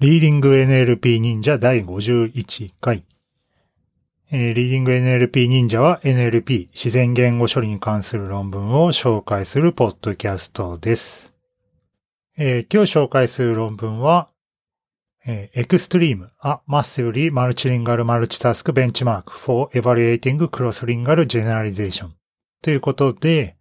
リーディング NLP 忍者第51回。えーリーディング NLP 忍者は NLP 自然言語処理に関する論文を紹介するポッドキャストです。えー今日紹介する論文は、えー Extreme, a Massively Multilingual Multitask Benchmark for Evaluating Cross-Lingual Generalization ということで、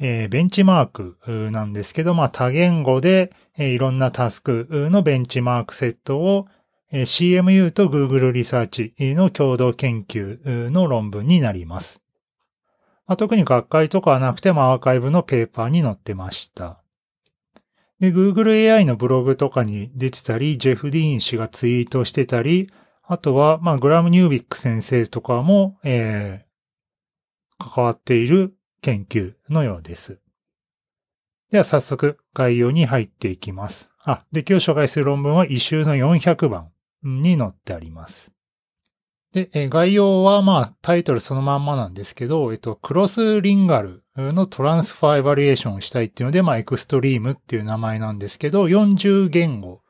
えーベンチマークなんですけど、まあ多言語で、えーいろんなタスクのベンチマークセットを、えー CMU と Google リサーチの共同研究の論文になります。まあ特に学会とかはなくてもアーカイブのペーパーに載ってました。で、Google AI のブログとかに出てたり、ジェフ・ディーン氏がツイートしてたり、あとは、まあ、グラム・ニュービック先生とかも、えー関わっている研究のようです。では早速概要に入っていきます。あ、で今日紹介する論文は異臭の400番に載ってあります。で、概要はまあタイトルそのまんまなんですけど、えっと、クロスリンガルのトランスファーエバリエーションをしたいっていうので、まあエクストリームっていう名前なんですけど、40言語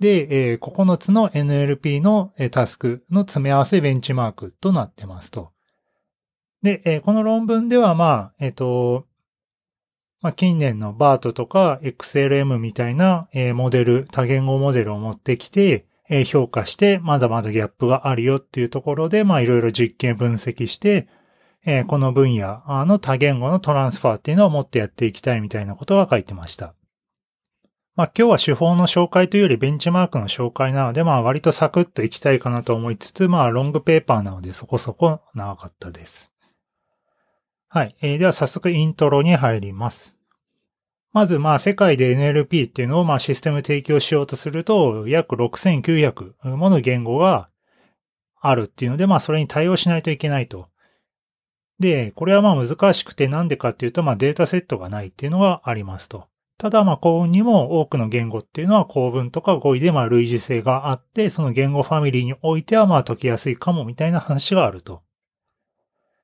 で、9つの NLP のタスクの詰め合わせベンチマークとなってますと。で、えーこの論文では、まあ、えっ、と、まあ、近年の BART とか XLM みたいな、えーモデル、多言語モデルを持ってきて、えー評価して、まだまだギャップがあるよっていうところで、まあ、いろいろ実験分析して、えーこの分野の多言語のトランスファーっていうのをもっとやっていきたいみたいなことが書いてました。まあ、今日は手法の紹介というよりベンチマークの紹介なので、まあ、割とサクッといきたいかなと思いつつ、まあ、ロングペーパーなのでそこそこ長かったです。はい。えーでは早速イントロに入ります。まず、まあ、世界で NLP っていうのを、まあ、システム提供しようとすると、約6900もの言語があるっていうので、まあ、それに対応しないといけないと。で、これはまあ難しくてなんでかっていうと、まあ、データセットがないっていうのがありますと。ただ、まあ、幸運にも多くの言語っていうのは構文とか語彙でまあ類似性があって、その言語ファミリーにおいてはまあ解きやすいかもみたいな話があると。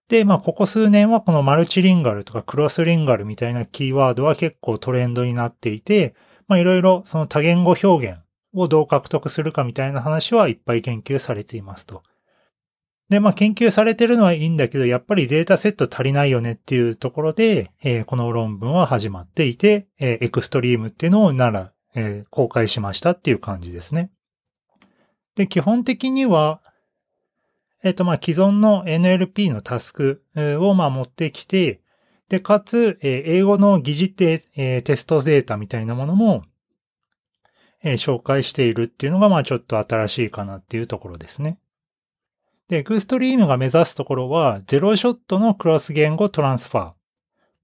で、まあ、ここ数年はこのマルチリンガルとかクロスリンガルみたいなキーワードは結構トレンドになっていて、まあ、いろいろその多言語表現をどう獲得するかみたいな話はいっぱい研究されていますと。で、まあ、研究されてるのはいいんだけど、やっぱりデータセット足りないよねっていうところで、えーこの論文は始まっていて、えーエクストリームっていうのをなら、えー公開しましたっていう感じですね。で、基本的には、えっ、と、ま、既存の NLP のタスクを、ま、持ってきて、で、かつ、えー英語の疑似テ,、えーテストデータみたいなものも、えー紹介しているっていうのが、まあ、ちょっと新しいかなっていうところですね。で、エクストリームが目指すところは、ゼロショットのクロス言語トランスファー、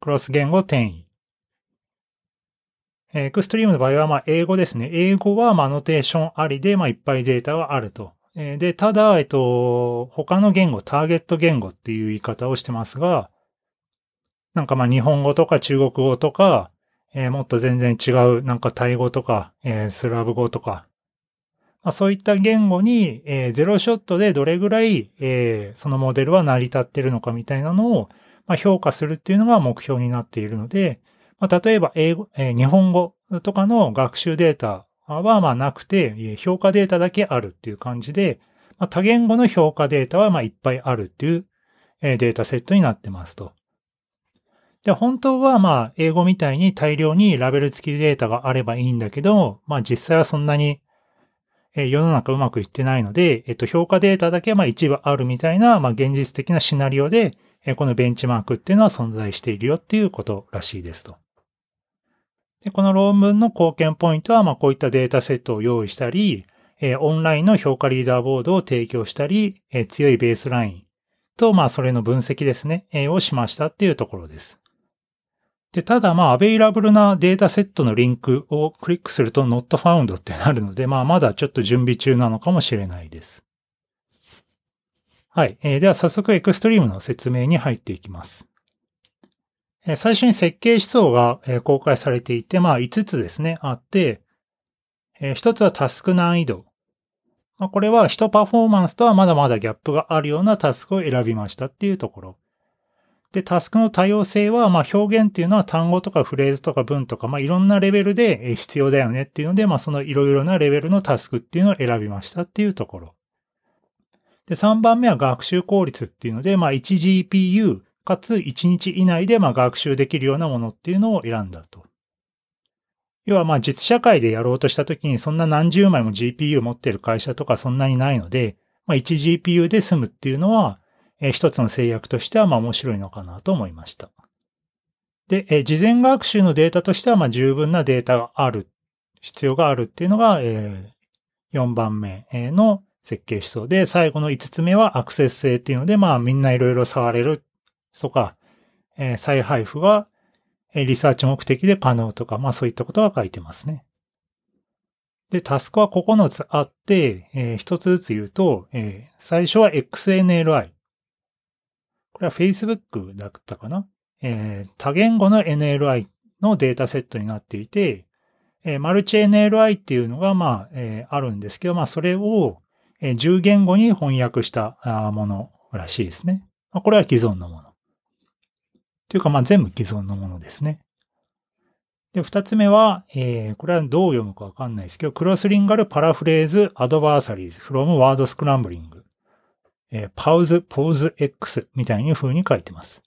クロス言語転移。えーエクストリームの場合は、ま、英語ですね。英語は、ま、ノテーションありで、ま、いっぱいデータがあると。えーで、ただ、えっと、他の言語、ターゲット言語っていう言い方をしてますが、なんかまあ、日本語とか中国語とか、えーもっと全然違う、なんかタイ語とか、えースラブ語とか、まあ、そういった言語に、えーゼロショットでどれぐらい、えーそのモデルは成り立ってるのかみたいなのを、まあ、評価するっていうのが目標になっているので、まあ、例えば英語、えー日本語とかの学習データはまあなくて、え評価データだけあるっていう感じで、まあ、多言語の評価データはまあいっぱいあるっていう、えデータセットになってますと。で、本当はまあ英語みたいに大量にラベル付きデータがあればいいんだけど、まあ実際はそんなにえ世の中うまくいってないので、えっと、評価データだけまあ一部あるみたいな、まあ現実的なシナリオで、えこのベンチマークっていうのは存在しているよっていうことらしいですと。で、この論文の貢献ポイントは、まあこういったデータセットを用意したり、えーオンラインの評価リーダーボードを提供したり、えー強いベースラインと、まあそれの分析ですね、えーをしましたっていうところです。で、ただまあ、アベイラブルなデータセットのリンクをクリックすると not found ってなるので、まあ、まだちょっと準備中なのかもしれないです。はい。えーでは早速エクストリームの説明に入っていきます。最初に設計思想が、公開されていて、まあ、5つですね、あって、1つはタスク難易度。これは人パフォーマンスとはまだまだギャップがあるようなタスクを選びましたっていうところ。で、タスクの多様性は、まあ表現っていうのは単語とかフレーズとか文とか、まあいろんなレベルで必要だよねっていうので、まあそのいろいろなレベルのタスクっていうのを選びましたっていうところ。で、3番目は学習効率っていうので、まあ 1GPU かつ1日以内でまあ学習できるようなものっていうのを選んだと。要はまあ実社会でやろうとした時にそんな何十枚も GPU 持ってる会社とかそんなにないので、まあ 1GPU で済むっていうのは、え一つの制約としてはまあ面白いのかなと思いました。で、え事前学習のデータとしてはまあ十分なデータがある、必要があるっていうのが、え4番目の設計思想で、最後の5つ目はアクセス性っていうので、まあみんないろいろ触れるとか、え再配布がリサーチ目的で可能とか、まあそういったことが書いてますね。で、タスクは9つあって、えー、1つずつ言うと、えー、最初は XNLI。これは Facebook だったかな、えー、多言語の NLI のデータセットになっていて、えー、マルチ NLI っていうのが、まあ、えー、あるんですけど、まあ、それを、えー、10言語に翻訳したものらしいですね。まあ、これは既存のもの。というか、まあ、全部既存のものですね。で、二つ目は、えー、これはどう読むかわかんないですけど、クロスリンガルパラフレーズアドバーサリーズ from word scrambling えー、パウズ、ポーズ X みたいに風に書いてます。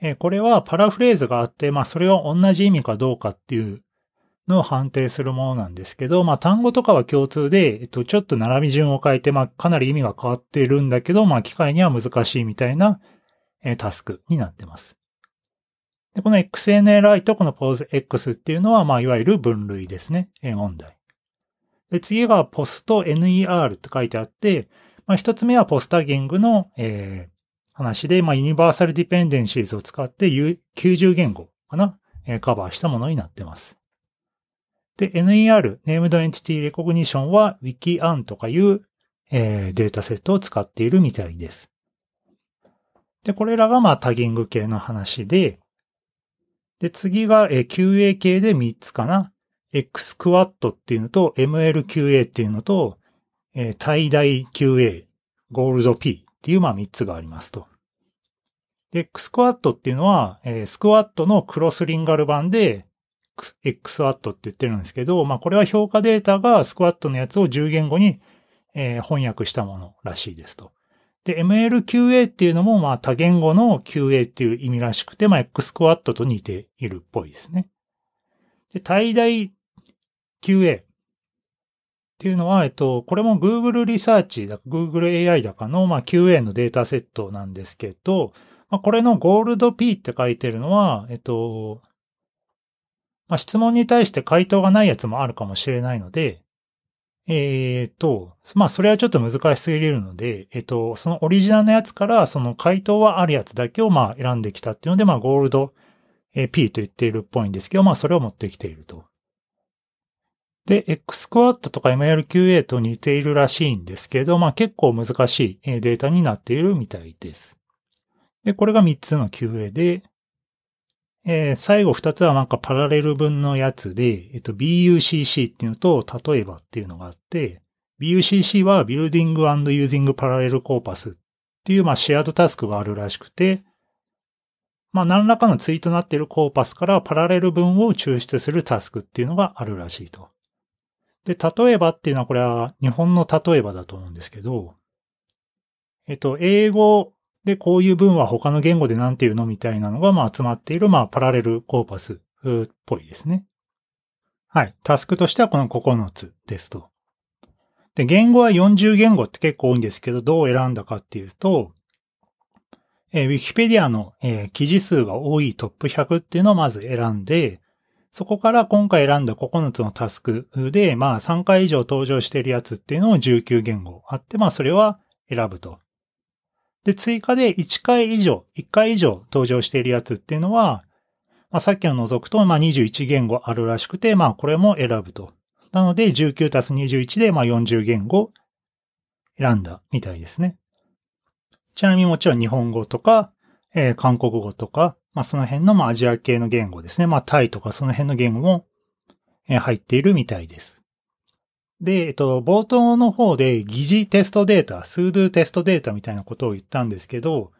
えー、これはパラフレーズがあって、まあそれを同じ意味かどうかっていうのを判定するものなんですけど、まあ単語とかは共通で、えっと、ちょっと並び順を変えて、まあかなり意味が変わっているんだけど、まあ機械には難しいみたいな、え、タスクになってます。で、この XNLI とこのポーズ X っていうのは、まあいわゆる分類ですね、え、問題。で、次がポスト NER って書いてあって、まあ、一つ目はポスタギングの、えー、話で、まあ、ユニバーサルディペンデンシーズを使って90言語かな、えー、カバーしたものになってます。で、NER、Named Entity Recognition は WikiAn とかいう、えー、データセットを使っているみたいです。で、これらがまあタギング系の話で、で、次が、QA 系で3つかな。XQuad っていうのと MLQA っていうのと、えー、最大 QA、ゴールド P っていうまあ3つがありますと。で、X スクワットっていうのは、えー、スクワットのクロスリンガル版で X ワットって言ってるんですけど、まあこれは評価データがスクワットのやつを10言語に、えー、翻訳したものらしいですと。で、MLQA っていうのもまあ多言語の QA っていう意味らしくて、まあ X スクワットと似ているっぽいですね。で、最大 QA。っていうのは、えっと、これも Google リサーチだ、Google AI だかの、まあ、QA のデータセットなんですけど、まあ、これのゴールド P って書いてるのは、えっと、まあ、質問に対して回答がないやつもあるかもしれないので、えっ、と、まあ、それはちょっと難しすぎるので、えっと、そのオリジナルのやつから、その回答はあるやつだけを、まあ、選んできたっていうので、まあ、ゴールド P と言っているっぽいんですけど、まあ、それを持ってきていると。で、X クワットとか MLQA と似ているらしいんですけど、まあ結構難しいデータになっているみたいです。で、これが3つの QA で、えー、最後2つはなんかパラレル分のやつで、えっと、BUCC っていうのと、例えばっていうのがあって、BUCC は Building and Using Parallel Corpus っていう、まあ、シェアドタスクがあるらしくて、まあ、何らかのツイートになっているコーパスからパラレル文を抽出するタスクっていうのがあるらしいと。で、例えばっていうのはこれは日本の例えばだと思うんですけど、えっと、英語でこういう文は他の言語で何て言うのみたいなのがまあ集まっているまあパラレルコーパスっぽいですね。はい。タスクとしてはこの9つですと。で、言語は40言語って結構多いんですけど、どう選んだかっていうと、えー、Wikipedia の、えー、記事数が多いトップ100っていうのをまず選んで、そこから今回選んだ9つのタスクで、まあ3回以上登場しているやつっていうのを19言語あって、まあそれは選ぶと。で、追加で1回以上、1回以上登場しているやつっていうのは、まあさっきの除くと、まあ21言語あるらしくて、まあこれも選ぶと。なので19たす21で、まあ40言語選んだみたいですね。ちなみにもちろん日本語とか、えー、韓国語とか、まあその辺のまあアジア系の言語ですね。まあタイとかその辺の言語もえ入っているみたいです。で、えっと、冒頭の方で疑似テストデータ、スードゥテストデータみたいなことを言ったんですけど、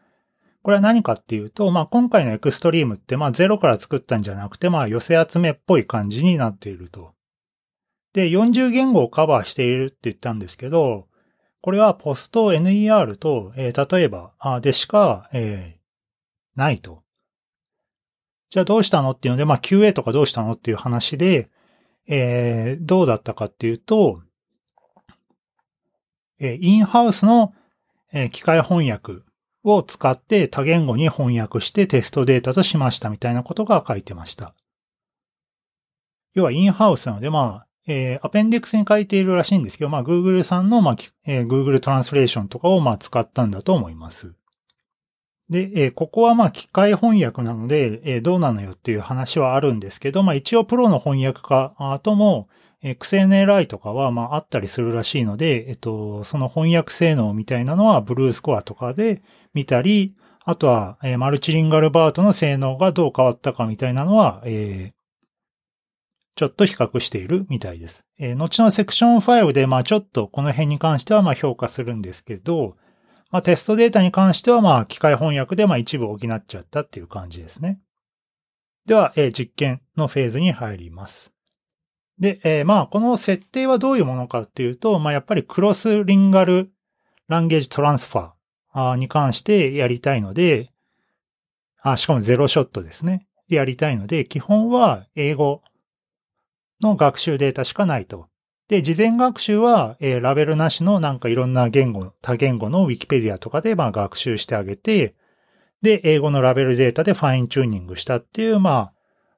これは何かっていうと、まあ、今回のエクストリームって、まあ、ゼロから作ったんじゃなくて、まあ、寄せ集めっぽい感じになっていると。で、40言語をカバーしているって言ったんですけど、これはポスト NER と、えー、例えば、あでしか、えー、ないと。じゃあどうしたのっていうので、まあ QA とかどうしたのっていう話で、えー、どうだったかっていうと、えー、インハウスの、えー、機械翻訳を使って多言語に翻訳してテストデータとしましたみたいなことが書いてました。要はインハウスなので、まあ、えー、アペンディクスに書いているらしいんですけど、まあ、Google さんの、まあ、えー、Google トランスレーションとかを、まあ、使ったんだと思います。で、えー、ここはまあ機械翻訳なので、えー、どうなのよっていう話はあるんですけど、まあ一応プロの翻訳家とも、えー、XNLI とかはまああったりするらしいので、えっと、その翻訳性能みたいなのはブルースコアとかで見たり、あとは、えー、マルチリンガルバートの性能がどう変わったかみたいなのは、えー、ちょっと比較しているみたいです。えー、後のセクション5で、まあちょっとこの辺に関してはまあ評価するんですけど、まあ、テストデータに関しては、まあ、機械翻訳で、まあ、一部補っちゃったっていう感じですね。では、えー、実験のフェーズに入ります。で、えー、まあ、この設定はどういうものかっていうと、まあ、やっぱりクロスリンガルランゲージトランスファーに関してやりたいので、あ、しかもゼロショットですね。やりたいので、基本は英語の学習データしかないと。で、事前学習は、えー、ラベルなしのなんかいろんな言語、多言語の Wikipedia とかでまあ学習してあげて、で、英語のラベルデータでファインチューニングしたっていう、まあ、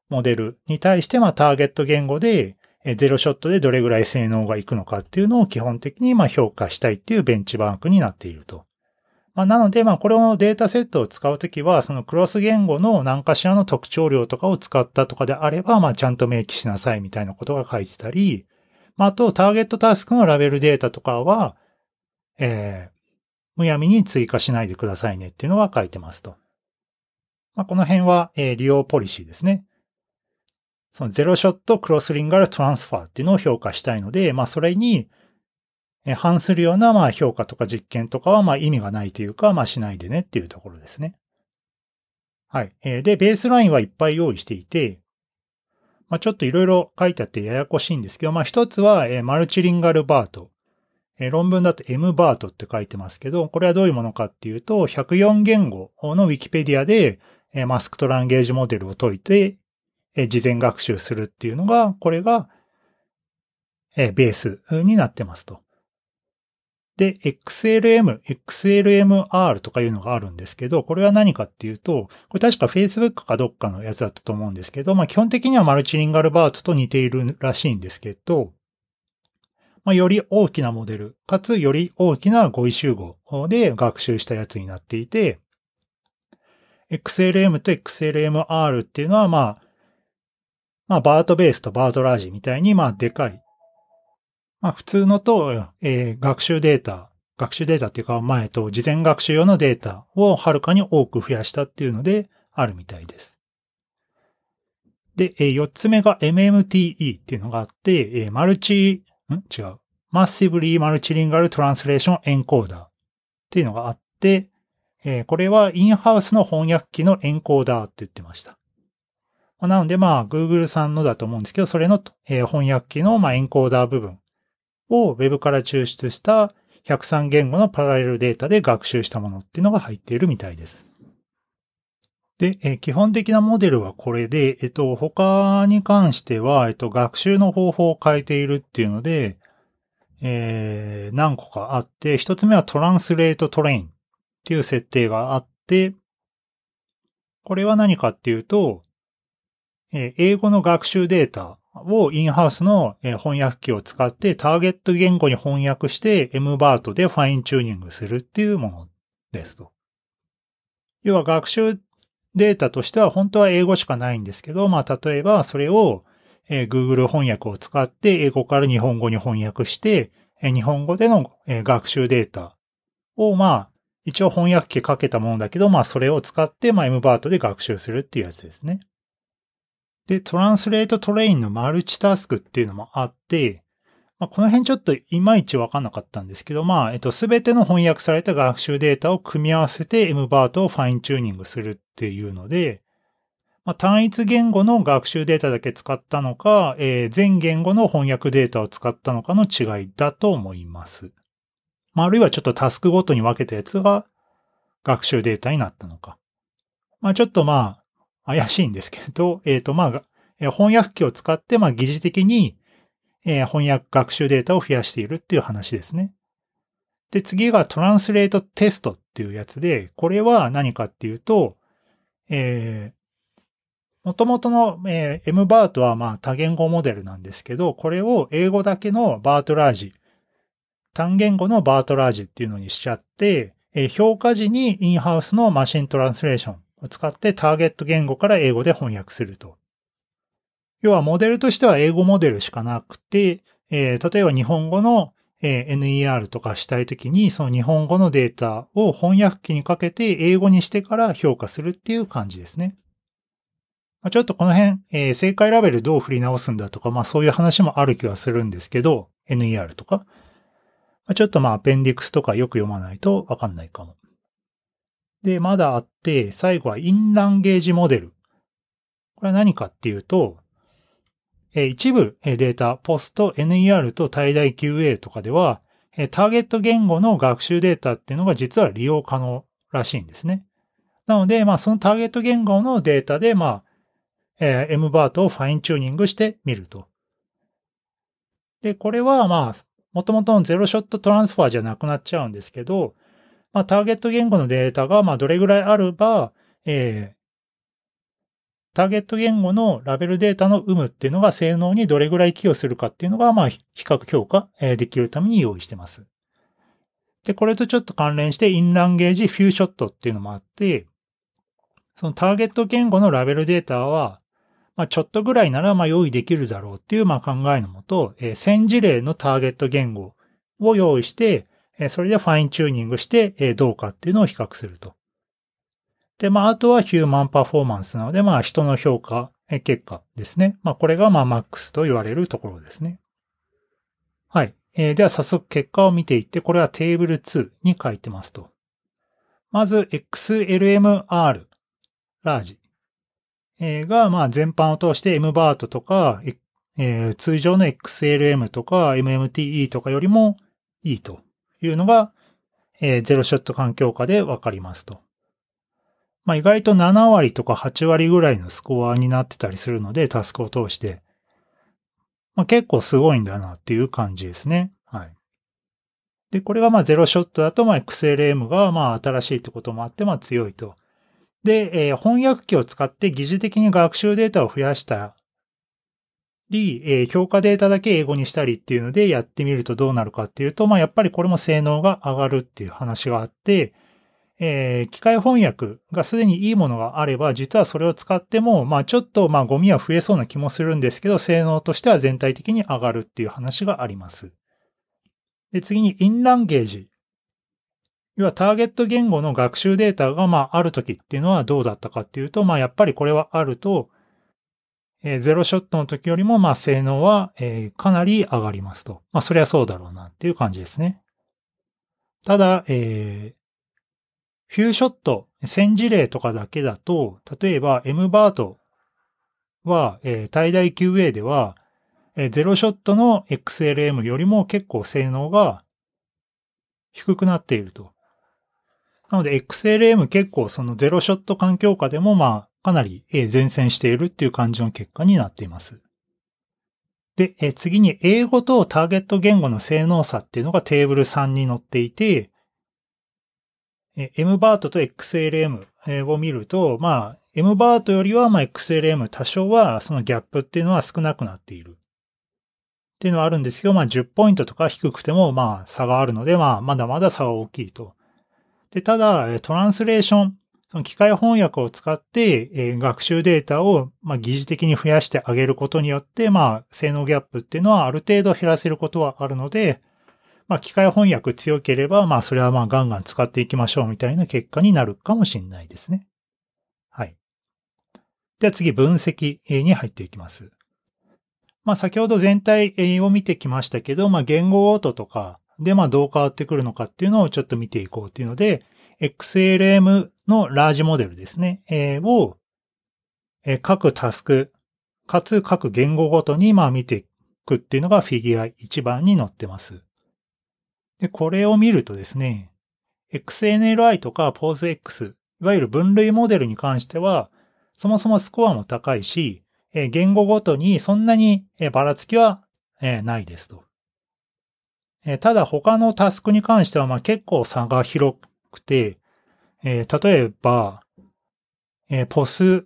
モデルに対してまあターゲット言語で、えー、ゼロショットでどれぐらい性能がいくのかっていうのを基本的にまあ評価したいっていうベンチマークになっていると。まあ、なので、まあ、これをデータセットを使うときは、そのクロス言語の何かしらの特徴量とかを使ったとかであれば、まあ、ちゃんと明記しなさいみたいなことが書いてたり、まあ、あと、ターゲットタスクのラベルデータとかは、えー、むやみに追加しないでくださいねっていうのは書いてますと。まあ、この辺は、えー、利用ポリシーですね。そのゼロショットクロスリンガルトランスファーっていうのを評価したいので、まあ、それに、反するような、まあ、評価とか実験とかは、まあ、意味がないというか、まあ、しないでねっていうところですね。はい。で、ベースラインはいっぱい用意していて、まあ、ちょっといろいろ書いてあってややこしいんですけど、まあ、一つは、えマルチリンガルバート。え論文だと M バートって書いてますけど、これはどういうものかっていうと、104言語の Wikipedia で、えマスクトランゲージモデルを解いて、え事前学習するっていうのが、これが、えベースになってますと。で、XLM、XLMR とかいうのがあるんですけど、これは何かっていうと、これ確か Facebook かどっかのやつだったと思うんですけど、まあ基本的にはマルチリンガルバートと似ているらしいんですけど、まあより大きなモデル、かつより大きな語彙集合で学習したやつになっていて、XLM と XLMR っていうのはまあ、まあバートベースとバートラージみたいにまあでかいまあ普通のと、えー、学習データ、学習データっていうか、前と事前学習用のデータをはるかに多く増やしたっていうのであるみたいです。で、えー、4つ目が MMTE っていうのがあって、えー、マルチ、ん？違う。マッシブリーマルチリンガルトランスレーションエンコーダーっていうのがあって、えー、これはインハウスの翻訳機のエンコーダーって言ってました。なので、まあ、Google さんのだと思うんですけど、それの、えー、翻訳機の、まあ、エンコーダー部分を Web から抽出した103言語のパラレルデータで学習したものっていうのが入っているみたいです。で、え基本的なモデルはこれで、えっと、他に関しては、えっと、学習の方法を変えているっていうので、えー、何個かあって、一つ目はトランスレートトレインっていう設定があって、これは何かっていうと、え英語の学習データをインハウスの翻訳機を使ってターゲット言語に翻訳して M バートでファインチューニングするっていうものですと。要は学習データとしては本当は英語しかないんですけど、まあ例えばそれを Google 翻訳を使って英語から日本語に翻訳して日本語での学習データをまあ一応翻訳機かけたものだけど、まあそれを使ってまあ M バートで学習するっていうやつですね。で、トランスレートトレインのマルチタスクっていうのもあって、まあ、この辺ちょっといまいちわかんなかったんですけど、まあ、えっと、すべての翻訳された学習データを組み合わせて MBART をファインチューニングするっていうので、まあ、単一言語の学習データだけ使ったのか、えー、全言語の翻訳データを使ったのかの違いだと思います。まあ、あるいはちょっとタスクごとに分けたやつが学習データになったのか。まあ、ちょっとまあ、怪しいんですけど、えっ、ー、とまあ、翻訳機を使って、まあ、疑似的にえー、翻訳学習データを増やしているっていう話ですね。で、次がトランスレートテストっていうやつで、これは何かっていうと、えー、元々の、えー、MBART はまあ多言語モデルなんですけど、これを英語だけのバートラージ、単言語のバートラージっていうのにしちゃって、え、評価時にインハウスのマシントランスレーションを使ってターゲット言語から英語で翻訳すると。要はモデルとしては英語モデルしかなくて、えー、例えば日本語の、NER とかしたいときに、その日本語のデータを翻訳機にかけて英語にしてから評価するっていう感じですね。ちょっとこの辺、えー、正解ラベルどう振り直すんだとか、まあそういう話もある気はするんですけど、NER とか。ちょっとまあアペンディクスとかよく読まないとわかんないかも。で、まだあって、最後はインランゲージモデル。これは何かっていうと、一部データ、ポスト、NER と最大 QA とかでは、ターゲット言語の学習データっていうのが実は利用可能らしいんですね。なので、まあそのターゲット言語のデータで、まあ、えー、MBART をファインチューニングしてみると。で、これはまあ、もともとのゼロショットトランスファーじゃなくなっちゃうんですけど、まあターゲット言語のデータがまあどれぐらいあれば、えターゲット言語のラベルデータの有無っていうのが性能にどれぐらい寄与するかっていうのが、まあ、比較評価できるために用意してます。で、これとちょっと関連して、インランゲージフューショットっていうのもあって、そのターゲット言語のラベルデータは、まあ、ちょっとぐらいなら、まあ、用意できるだろうっていう、まあ、考えのもと、えー、1000事例のターゲット言語を用意して、それでファインチューニングして、どうかっていうのを比較すると。で、まあ、あとはヒューマンパフォーマンスなので、まあ、人の評価結果ですね。まあ、これが、まあ、マックスと言われるところですね。はい。えー、では、早速結果を見ていって、これはテーブル2に書いてますと。まず、XLMR、ラージ。えー、が、まあ、全般を通して MBART とか、えー、通常の XLM とか MMTE とかよりもいいというのが、えー、ゼロショット環境下でわかりますと。まあ、意外と7割とか8割ぐらいのスコアになってたりするので、タスクを通して。まあ、結構すごいんだなっていう感じですね。はい。で、これがまあゼロショットだと、まあ XLM がまあ新しいってこともあって、まあ強いと。で、えー、翻訳機を使って疑似的に学習データを増やしたり、えー、評価データだけ英語にしたりっていうのでやってみるとどうなるかっていうと、まあやっぱりこれも性能が上がるっていう話があって、えー、機械翻訳がすでにいいものがあれば、実はそれを使っても、まあちょっとまあゴミは増えそうな気もするんですけど、性能としては全体的に上がるっていう話があります。で、次にインランゲージ。要はターゲット言語の学習データがまあある時っていうのはどうだったかっていうと、まあやっぱりこれはあると、えー、ゼロショットの時よりもまあ性能は、えー、かなり上がりますと。まあそりゃそうだろうなっていう感じですね。ただ、えー、フューショット、1000事例とかだけだと、例えば M バートは、えー、最大 QA では、えー、ゼロショットの XLM よりも結構性能が低くなっていると。なので XLM 結構そのゼロショット環境下でもまあかなり前線しているっていう感じの結果になっています。で、次に英語とターゲット言語の性能差っていうのがテーブル3に載っていて、MBART と XLM を見ると、まあ、MBART よりはまあ XLM 多少はそのギャップっていうのは少なくなっている。っていうのはあるんですけど、まあ10ポイントとか低くてもまあ差があるので、まあまだまだ差は大きいと。で、ただ、トランスレーション、その機械翻訳を使って、学習データを、まあ、疑似的に増やしてあげることによって、まあ、性能ギャップっていうのはある程度減らせることはあるので、まあ、機械翻訳強ければ、まあ、それはまあ、ガンガン使っていきましょうみたいな結果になるかもしれないですね。はい。では次、分析に入っていきます。まあ先ほど全体を見てきましたけど、まあ言語音とかでまあどう変わってくるのかっていうのをちょっと見ていこうっていうので、XLM のラージモデルですね、えー、を、えー、各タスク、かつ各言語ごとにまあ見ていくっていうのがフィギュア1番に載ってます。で、これを見るとですね、XNLI とか POSEX、いわゆる分類モデルに関しては、そもそもスコアも高いし、え言語ごとにそんなにばらつきはないですと。ただ他のタスクに関してはまあ結構差が広くて、例えば、ポス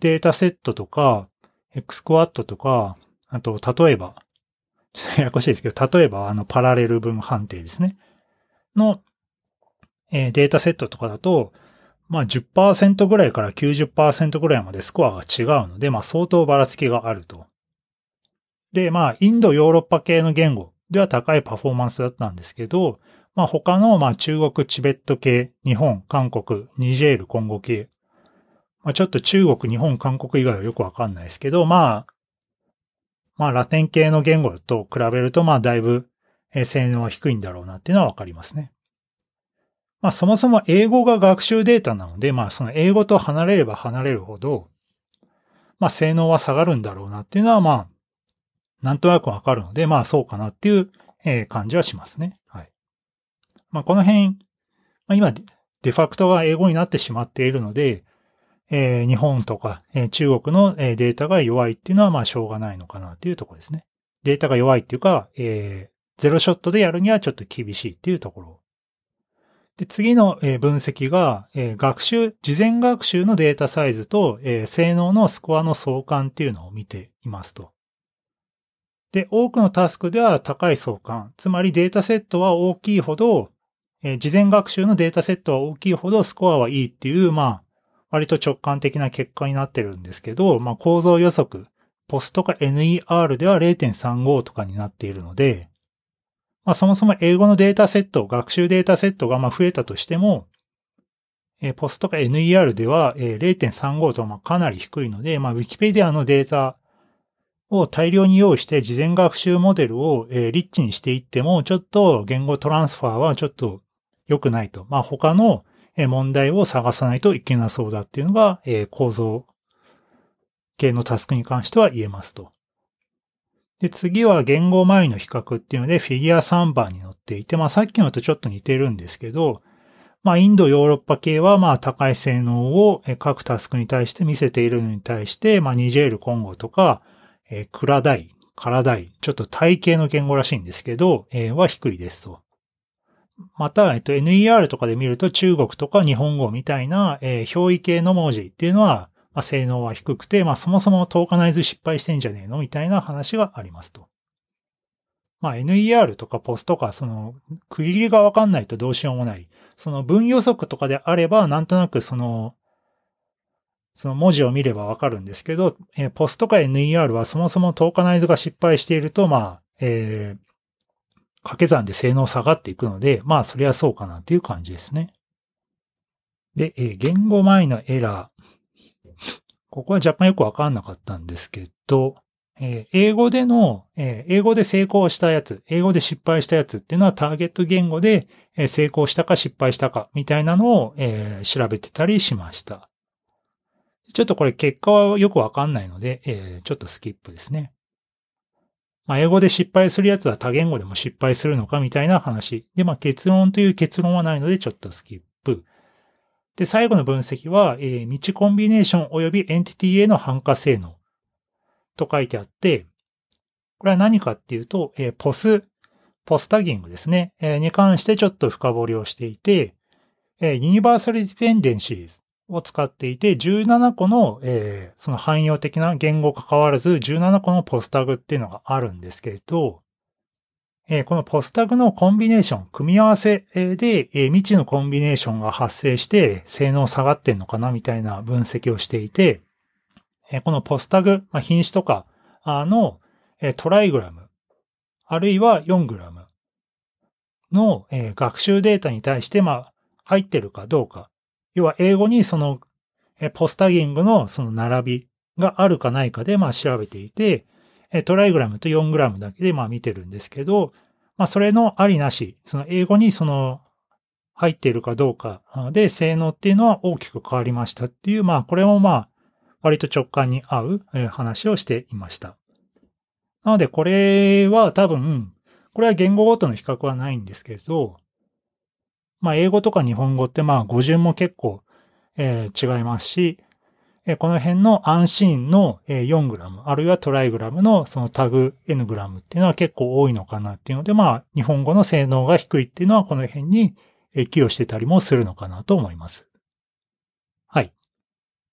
データセットとか、X クワットとか、あと、例えば、ちょっとややこしいですけど、例えば、あの、パラレル分判定ですね。の、データセットとかだと、まあ10%ぐらいから90%ぐらいまでスコアが違うので、まあ相当ばらつきがあると。で、まあインド、ヨーロッパ系の言語では高いパフォーマンスだったんですけど、まあ他のまあ中国、チベット系、日本、韓国、ニジェール、コンゴ系。まあちょっと中国、日本、韓国以外はよくわかんないですけど、まあ、まあラテン系の言語と比べるとまあだいぶ性能は低いんだろうなっていうのはわかりますね。まあそもそも英語が学習データなので、まあその英語と離れれば離れるほど、まあ性能は下がるんだろうなっていうのはまあ、なんとなくわかるので、まあそうかなっていう、感じはしますね。まあこの辺、まあ今デファクトが英語になってしまっているので、えー、日本とか、えー、中国の、データが弱いっていうのはまあしょうがないのかなっていうところですね。データが弱いっていうか、えー、ゼロショットでやるにはちょっと厳しいっていうところで、次の分析がえ、学習、事前学習のデータサイズとえ、性能のスコアの相関っていうのを見ていますと。で、多くのタスクでは高い相関。つまりデータセットは大きいほど、事前学習のデータセットは大きいほどスコアはいいっていう、まあ、割と直感的な結果になってるんですけど、まあ、構造予測、ポスとか NER では0.35とかになっているので、まあ、そもそも英語のデータセット、学習データセットがま増えたとしても、ポスとか NER では、えー、0.35とまかなり低いので、まあ、Wikipedia のデータを大量に用意して事前学習モデルを、リッチにしていっても、ちょっと言語トランスファーはちょっと良くないと。まあ、他の問題を探さないといけなそうだっていうのが、えー、構造系のタスクに関しては言えますと。で、次は言語前の比較っていうので、フィギュア3番に載っていて、まあさっきのとちょっと似てるんですけど、まあインド、ヨーロッパ系はまあ高い性能を各タスクに対して見せているのに対して、まあニジェール、コンゴとか、えー、クラダイ、カラダイ、ちょっと体系の言語らしいんですけど、えー、は低いですと。また、えっと、NER とかで見ると中国とか日本語みたいな、えー、表意系の文字っていうのは、まあ、性能は低くて、まあ、そもそもトーカナイズ失敗してんじゃねえのみたいな話がありますと。まあ、NER とか POS とか、その、区切りがわかんないとどうしようもない。その分予測とかであれば、なんとなくその、その文字を見ればわかるんですけど、えー、POS とか NER はそもそもトーカナイズが失敗していると、まあ、えー、掛け算で性能下がっていくので、まあ、そりゃそうかなっていう感じですね。で、えー、言語前のエラー。ここは若干よくわかんなかったんですけど、えー、英語での、えー、英語で成功したやつ、英語で失敗したやつっていうのはターゲット言語で、え、成功したか失敗したかみたいなのを、え調べてたりしました。ちょっとこれ結果はよくわかんないので、えちょっとスキップですね。まあ、英語で失敗するやつは多言語でも失敗するのかみたいな話。で、まあ、結論という結論はないので、ちょっとスキップ。で、最後の分析は、えー、道コンビネーション及びエンティティへの反化性能と書いてあって、これは何かっていうと、えー、ポス、ポスタギングですね、えー、に関してちょっと深掘りをしていて、えー、ユニバーサルディペンデンシーズを使っていて、17個の、えー、その汎用的な言語関わらず17個のポスタグっていうのがあるんですけど、えこのポスタグのコンビネーション、組み合わせで、え未知のコンビネーションが発生して性能下がってんのかなみたいな分析をしていて、えこのポスタグ、まあ、品種とかの、えトライグラム、あるいは4グラムの、え学習データに対して、まあ、入ってるかどうか。要は英語にその、ポスタギングのその並びがあるかないかで、まあ、調べていて、トライグラムと4グラムだけでまあ見てるんですけど、まあそれのありなし、その英語にその入っているかどうかで性能っていうのは大きく変わりましたっていう、まあこれもまあ割と直感に合う話をしていました。なのでこれは多分、これは言語ごとの比較はないんですけど、まあ英語とか日本語ってまあ語順も結構、えー、違いますし、えこの辺のアンシーンの4グラム、あるいはトライグラムのそのタグ N グラムっていうのは結構多いのかなっていうので、まあ、日本語の性能が低いっていうのはこの辺にえ寄与してたりもするのかなと思います。はい。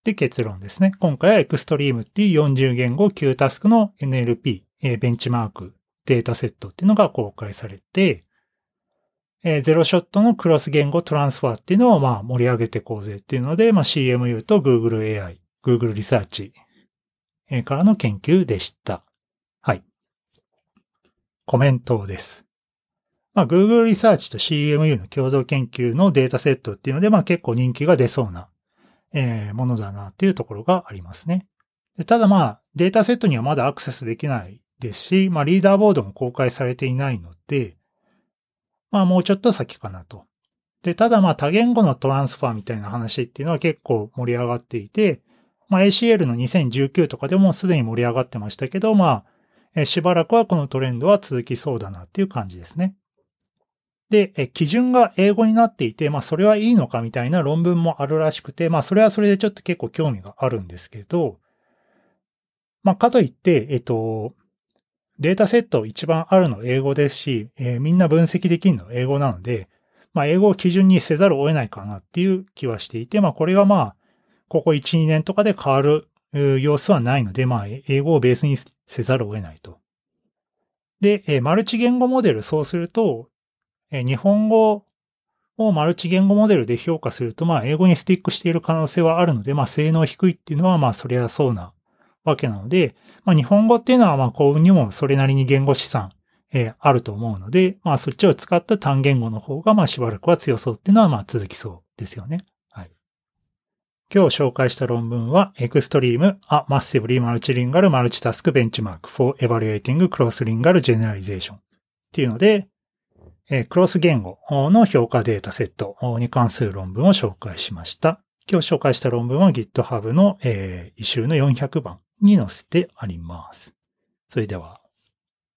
で、結論ですね。今回はエクストリームっていう40言語9タスクの NLP、えベンチマーク、データセットっていうのが公開されて、ゼロショットのクロス言語トランスファーっていうのをまあ盛り上げていこうぜっていうので、まあ、CMU と Google AI、Google リサーチからの研究でした。はい。コメントです。まあ、Google リサーチと CMU の共同研究のデータセットっていうので、まあ結構人気が出そうな、えー、ものだなっていうところがありますね。でただまあ、データセットにはまだアクセスできないですし、まあリーダーボードも公開されていないので、まあもうちょっと先かなと。で、ただまあ多言語のトランスファーみたいな話っていうのは結構盛り上がっていて、まあ ACL の2019とかでもすでに盛り上がってましたけど、まあ、しばらくはこのトレンドは続きそうだなっていう感じですね。で、基準が英語になっていて、まあそれはいいのかみたいな論文もあるらしくて、まあそれはそれでちょっと結構興味があるんですけど、まあかといって、えっと、データセット一番あるの英語ですし、えー、みんな分析できるの英語なので、まあ英語を基準にせざるを得ないかなっていう気はしていて、まあこれがまあ、ここ1、2年とかで変わる様子はないので、まあ英語をベースにせざるを得ないと。で、えー、マルチ言語モデル、そうすると、えー、日本語をマルチ言語モデルで評価すると、まあ英語にスティックしている可能性はあるので、まあ性能低いっていうのはまあそりゃそうなわけなので、まあ、日本語っていうのはまあ幸運にもそれなりに言語資産、えー、あると思うので、まあそっちを使った単言語の方がまあしばらくは強そうっていうのはまあ続きそうですよね。はい。今日紹介した論文は Extreme A Massively Multilingual Multitask Benchmark for Evaluating Cross-Lingual Generalization っていうので、えー、クロス言語の評価データセットに関する論文を紹介しました。今日紹介した論文は GitHub の、えー、一周の400番に載せてあります。それでは。